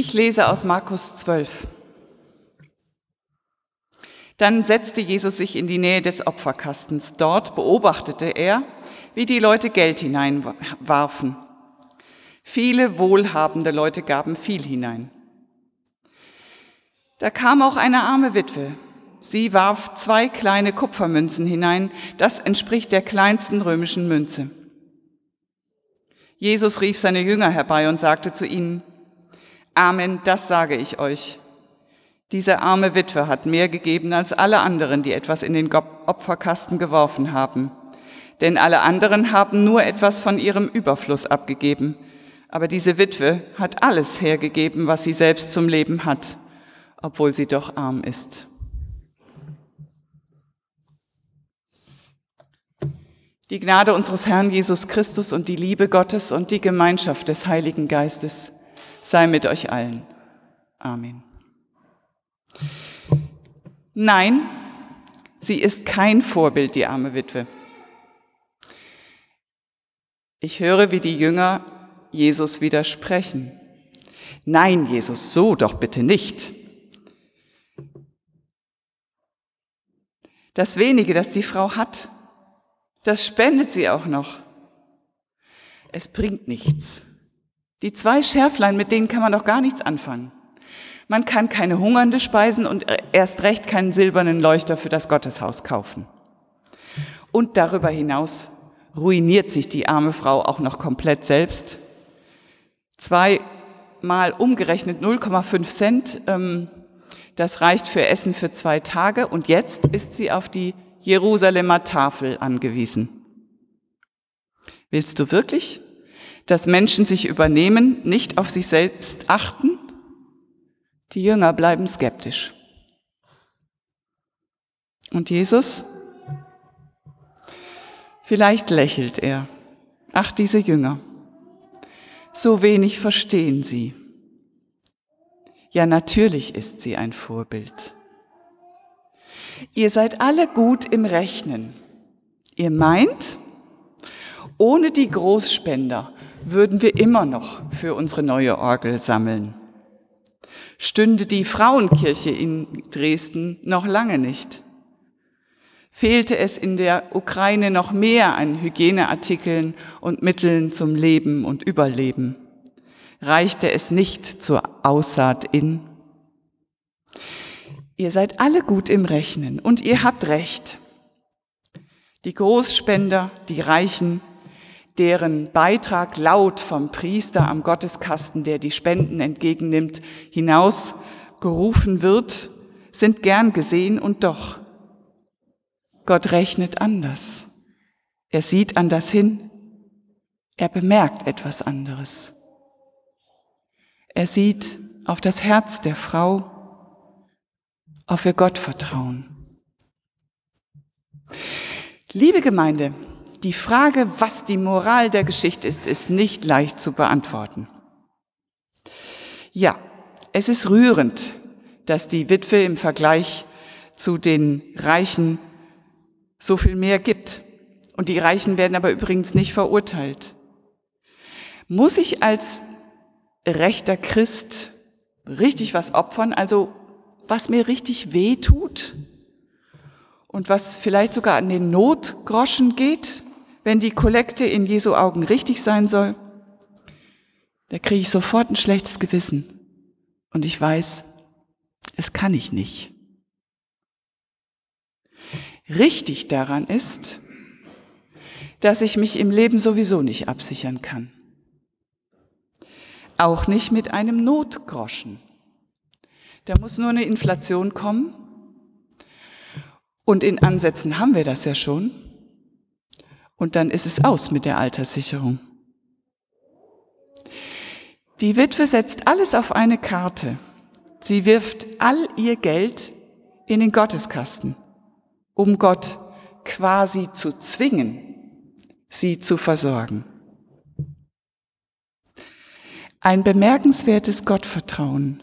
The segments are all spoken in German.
Ich lese aus Markus 12. Dann setzte Jesus sich in die Nähe des Opferkastens. Dort beobachtete er, wie die Leute Geld hineinwarfen. Viele wohlhabende Leute gaben viel hinein. Da kam auch eine arme Witwe. Sie warf zwei kleine Kupfermünzen hinein. Das entspricht der kleinsten römischen Münze. Jesus rief seine Jünger herbei und sagte zu ihnen, Amen, das sage ich euch. Diese arme Witwe hat mehr gegeben als alle anderen, die etwas in den Opferkasten geworfen haben. Denn alle anderen haben nur etwas von ihrem Überfluss abgegeben. Aber diese Witwe hat alles hergegeben, was sie selbst zum Leben hat, obwohl sie doch arm ist. Die Gnade unseres Herrn Jesus Christus und die Liebe Gottes und die Gemeinschaft des Heiligen Geistes sei mit euch allen. Amen. Nein, sie ist kein Vorbild, die arme Witwe. Ich höre, wie die Jünger Jesus widersprechen. Nein, Jesus, so doch bitte nicht. Das wenige, das die Frau hat, das spendet sie auch noch. Es bringt nichts. Die zwei Schärflein, mit denen kann man doch gar nichts anfangen. Man kann keine Hungernde speisen und erst recht keinen silbernen Leuchter für das Gotteshaus kaufen. Und darüber hinaus ruiniert sich die arme Frau auch noch komplett selbst. Zweimal umgerechnet 0,5 Cent, ähm, das reicht für Essen für zwei Tage und jetzt ist sie auf die Jerusalemer Tafel angewiesen. Willst du wirklich, dass Menschen sich übernehmen, nicht auf sich selbst achten die Jünger bleiben skeptisch. Und Jesus? Vielleicht lächelt er. Ach, diese Jünger. So wenig verstehen sie. Ja, natürlich ist sie ein Vorbild. Ihr seid alle gut im Rechnen. Ihr meint, ohne die Großspender würden wir immer noch für unsere neue Orgel sammeln stünde die Frauenkirche in Dresden noch lange nicht. Fehlte es in der Ukraine noch mehr an Hygieneartikeln und Mitteln zum Leben und Überleben? Reichte es nicht zur Aussaat in? Ihr seid alle gut im Rechnen und ihr habt recht. Die Großspender, die Reichen, deren Beitrag laut vom Priester am Gotteskasten, der die Spenden entgegennimmt, hinaus gerufen wird, sind gern gesehen und doch. Gott rechnet anders. Er sieht anders hin. Er bemerkt etwas anderes. Er sieht auf das Herz der Frau, auf ihr Gottvertrauen. Liebe Gemeinde, die Frage, was die Moral der Geschichte ist, ist nicht leicht zu beantworten. Ja, es ist rührend, dass die Witwe im Vergleich zu den Reichen so viel mehr gibt. Und die Reichen werden aber übrigens nicht verurteilt. Muss ich als rechter Christ richtig was opfern, also was mir richtig weh tut und was vielleicht sogar an den Notgroschen geht? Wenn die Kollekte in Jesu Augen richtig sein soll, da kriege ich sofort ein schlechtes Gewissen. Und ich weiß, es kann ich nicht. Richtig daran ist, dass ich mich im Leben sowieso nicht absichern kann. Auch nicht mit einem Notgroschen. Da muss nur eine Inflation kommen. Und in Ansätzen haben wir das ja schon und dann ist es aus mit der Alterssicherung. Die Witwe setzt alles auf eine Karte. Sie wirft all ihr Geld in den Gotteskasten, um Gott quasi zu zwingen, sie zu versorgen. Ein bemerkenswertes Gottvertrauen.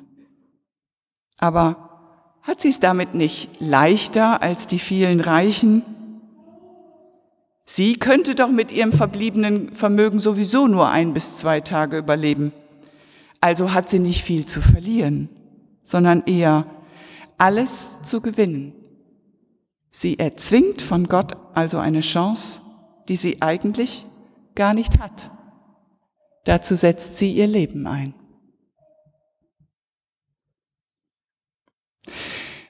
Aber hat sie es damit nicht leichter als die vielen Reichen, Sie könnte doch mit ihrem verbliebenen Vermögen sowieso nur ein bis zwei Tage überleben. Also hat sie nicht viel zu verlieren, sondern eher alles zu gewinnen. Sie erzwingt von Gott also eine Chance, die sie eigentlich gar nicht hat. Dazu setzt sie ihr Leben ein.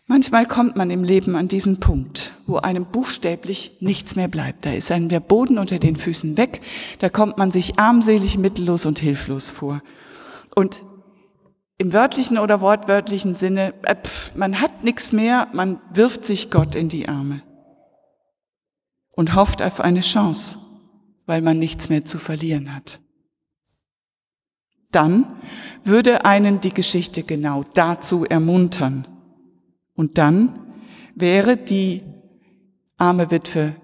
Manchmal kommt man im Leben an diesen Punkt, wo einem buchstäblich nichts mehr bleibt. Da ist einem der Boden unter den Füßen weg, da kommt man sich armselig, mittellos und hilflos vor. Und im wörtlichen oder wortwörtlichen Sinne, äh, pff, man hat nichts mehr, man wirft sich Gott in die Arme und hofft auf eine Chance, weil man nichts mehr zu verlieren hat. Dann würde einen die Geschichte genau dazu ermuntern. Und dann wäre die arme Witwe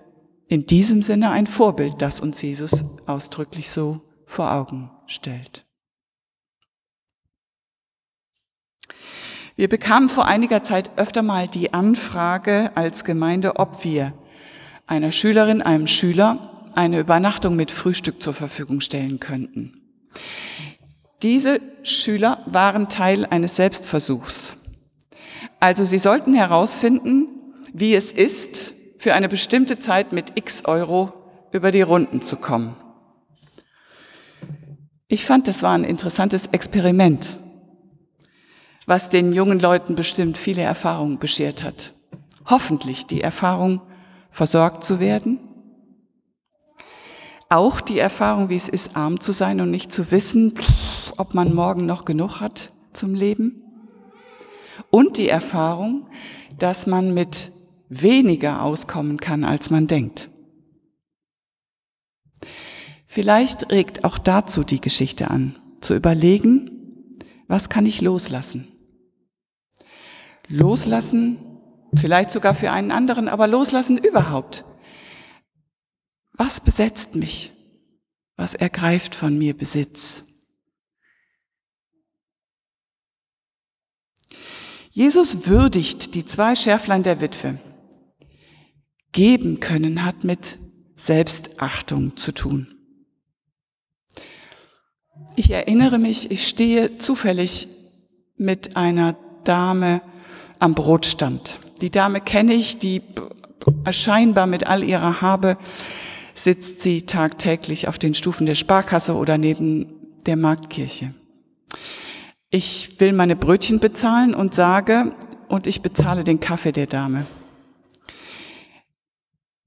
in diesem Sinne ein Vorbild, das uns Jesus ausdrücklich so vor Augen stellt. Wir bekamen vor einiger Zeit öfter mal die Anfrage als Gemeinde, ob wir einer Schülerin, einem Schüler eine Übernachtung mit Frühstück zur Verfügung stellen könnten. Diese Schüler waren Teil eines Selbstversuchs. Also sie sollten herausfinden, wie es ist, für eine bestimmte Zeit mit x Euro über die Runden zu kommen. Ich fand, das war ein interessantes Experiment was den jungen Leuten bestimmt viele Erfahrungen beschert hat. Hoffentlich die Erfahrung, versorgt zu werden. Auch die Erfahrung, wie es ist, arm zu sein und nicht zu wissen, ob man morgen noch genug hat zum Leben. Und die Erfahrung, dass man mit weniger auskommen kann, als man denkt. Vielleicht regt auch dazu die Geschichte an, zu überlegen, was kann ich loslassen? Loslassen, vielleicht sogar für einen anderen, aber loslassen überhaupt. Was besetzt mich? Was ergreift von mir Besitz? Jesus würdigt die zwei Schärflein der Witwe. Geben können hat mit Selbstachtung zu tun. Ich erinnere mich, ich stehe zufällig mit einer Dame am Brotstand. Die Dame kenne ich, die scheinbar mit all ihrer Habe sitzt sie tagtäglich auf den Stufen der Sparkasse oder neben der Marktkirche. Ich will meine Brötchen bezahlen und sage, und ich bezahle den Kaffee der Dame.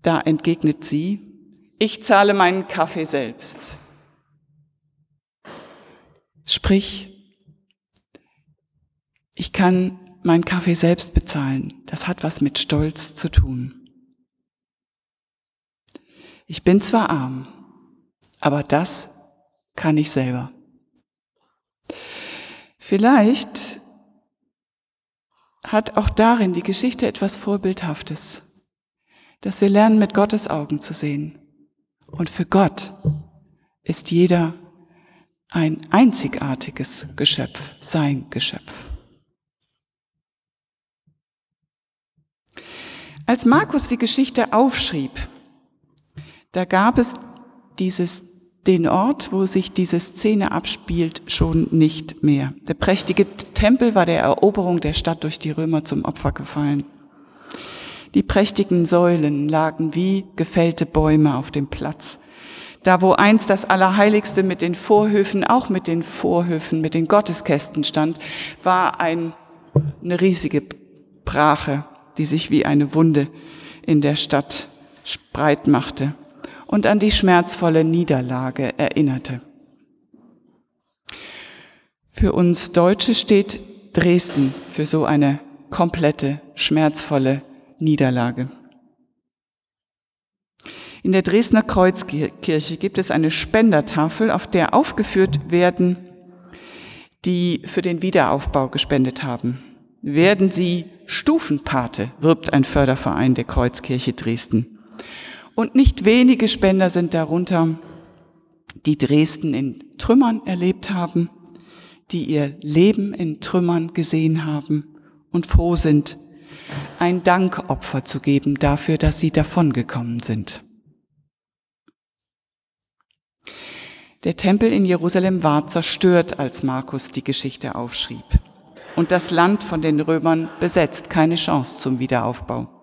Da entgegnet sie, ich zahle meinen Kaffee selbst. Sprich, ich kann meinen Kaffee selbst bezahlen. Das hat was mit Stolz zu tun. Ich bin zwar arm, aber das kann ich selber. Vielleicht hat auch darin die Geschichte etwas Vorbildhaftes, dass wir lernen, mit Gottes Augen zu sehen. Und für Gott ist jeder ein einzigartiges Geschöpf, sein Geschöpf. Als Markus die Geschichte aufschrieb, da gab es dieses, den Ort, wo sich diese Szene abspielt, schon nicht mehr. Der prächtige Tempel war der Eroberung der Stadt durch die Römer zum Opfer gefallen. Die prächtigen Säulen lagen wie gefällte Bäume auf dem Platz. Da, wo einst das Allerheiligste mit den Vorhöfen, auch mit den Vorhöfen, mit den Gotteskästen stand, war ein, eine riesige Brache die sich wie eine Wunde in der Stadt breit machte und an die schmerzvolle Niederlage erinnerte. Für uns Deutsche steht Dresden für so eine komplette, schmerzvolle Niederlage. In der Dresdner Kreuzkirche gibt es eine Spendertafel, auf der aufgeführt werden, die für den Wiederaufbau gespendet haben werden Sie Stufenpate, wirbt ein Förderverein der Kreuzkirche Dresden. Und nicht wenige Spender sind darunter, die Dresden in Trümmern erlebt haben, die ihr Leben in Trümmern gesehen haben und froh sind, ein Dankopfer zu geben dafür, dass sie davongekommen sind. Der Tempel in Jerusalem war zerstört, als Markus die Geschichte aufschrieb. Und das Land von den Römern besetzt, keine Chance zum Wiederaufbau.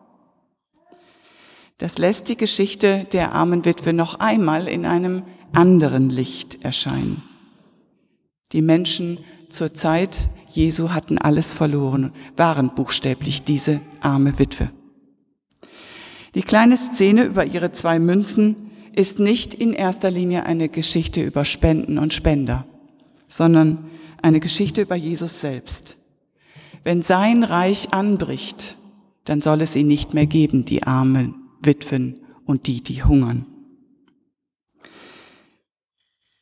Das lässt die Geschichte der armen Witwe noch einmal in einem anderen Licht erscheinen. Die Menschen zur Zeit Jesu hatten alles verloren, waren buchstäblich diese arme Witwe. Die kleine Szene über ihre zwei Münzen ist nicht in erster Linie eine Geschichte über Spenden und Spender, sondern eine Geschichte über Jesus selbst. Wenn sein Reich anbricht, dann soll es ihn nicht mehr geben, die armen Witwen und die, die hungern.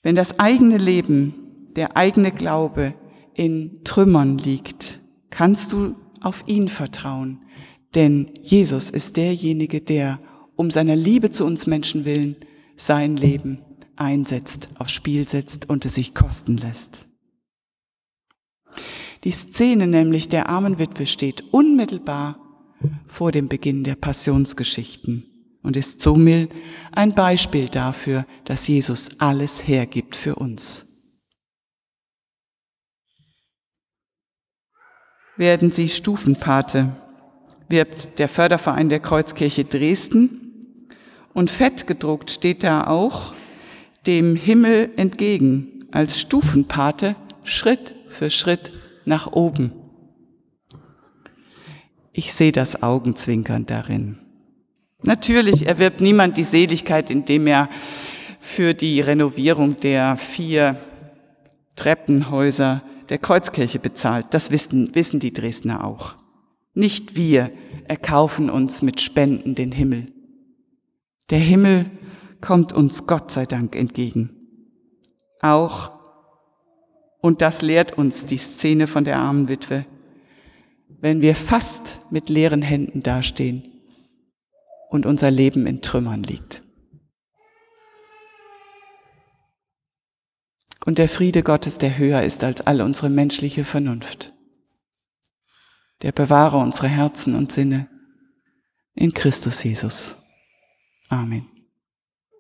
Wenn das eigene Leben, der eigene Glaube in Trümmern liegt, kannst du auf ihn vertrauen, denn Jesus ist derjenige, der um seiner Liebe zu uns Menschen willen sein Leben einsetzt, aufs Spiel setzt und es sich kosten lässt. Die Szene nämlich der armen Witwe steht unmittelbar vor dem Beginn der Passionsgeschichten und ist somit ein Beispiel dafür, dass Jesus alles hergibt für uns. Werden Sie Stufenpate, wirbt der Förderverein der Kreuzkirche Dresden und fett gedruckt steht da auch dem Himmel entgegen als Stufenpate Schritt für Schritt nach oben. Ich sehe das Augenzwinkern darin. Natürlich erwirbt niemand die Seligkeit, indem er für die Renovierung der vier Treppenhäuser der Kreuzkirche bezahlt. Das wissen, wissen die Dresdner auch. Nicht wir erkaufen uns mit Spenden den Himmel. Der Himmel kommt uns Gott sei Dank entgegen. Auch, und das lehrt uns die Szene von der armen Witwe, wenn wir fast mit leeren Händen dastehen und unser Leben in Trümmern liegt. Und der Friede Gottes, der höher ist als all unsere menschliche Vernunft, der bewahre unsere Herzen und Sinne in Christus Jesus. Amen.